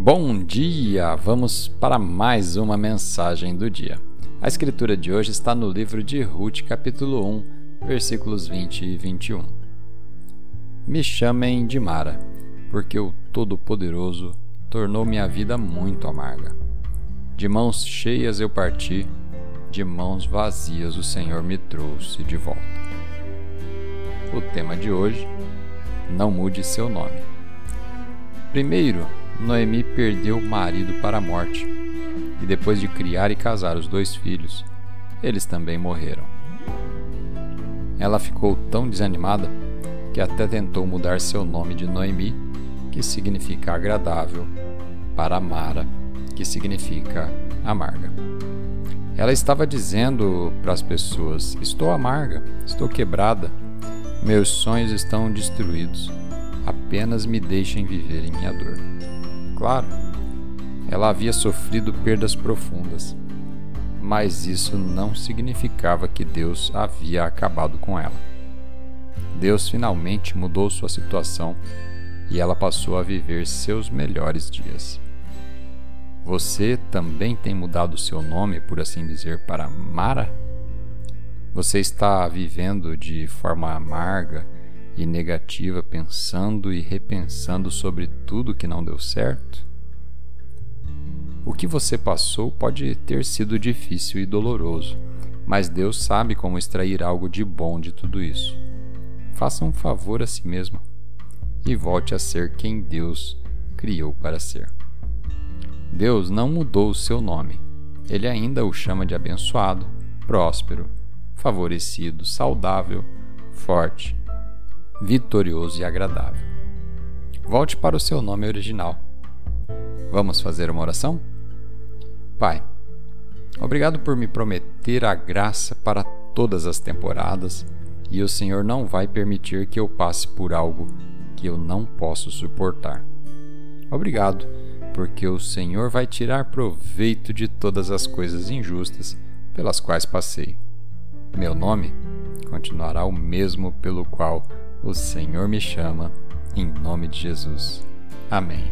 Bom dia! Vamos para mais uma mensagem do dia. A escritura de hoje está no livro de Ruth, capítulo 1, versículos 20 e 21. Me chamem de Mara, porque o Todo-Poderoso tornou minha vida muito amarga. De mãos cheias eu parti, de mãos vazias o Senhor me trouxe de volta. O tema de hoje: Não mude seu nome. Primeiro, Noemi perdeu o marido para a morte, e depois de criar e casar os dois filhos, eles também morreram. Ela ficou tão desanimada que até tentou mudar seu nome de Noemi, que significa agradável, para Mara, que significa amarga. Ela estava dizendo para as pessoas: Estou amarga, estou quebrada, meus sonhos estão destruídos, apenas me deixem viver em minha dor. Claro, ela havia sofrido perdas profundas, mas isso não significava que Deus havia acabado com ela. Deus finalmente mudou sua situação e ela passou a viver seus melhores dias. Você também tem mudado seu nome, por assim dizer, para Mara? Você está vivendo de forma amarga e negativa, pensando e repensando sobre tudo que não deu certo? O que você passou pode ter sido difícil e doloroso, mas Deus sabe como extrair algo de bom de tudo isso. Faça um favor a si mesmo e volte a ser quem Deus criou para ser. Deus não mudou o seu nome. Ele ainda o chama de abençoado, próspero, favorecido, saudável, forte, vitorioso e agradável. Volte para o seu nome original. Vamos fazer uma oração? Pai, obrigado por me prometer a graça para todas as temporadas e o Senhor não vai permitir que eu passe por algo que eu não posso suportar. Obrigado, porque o Senhor vai tirar proveito de todas as coisas injustas pelas quais passei. Meu nome continuará o mesmo pelo qual o Senhor me chama, em nome de Jesus. Amém.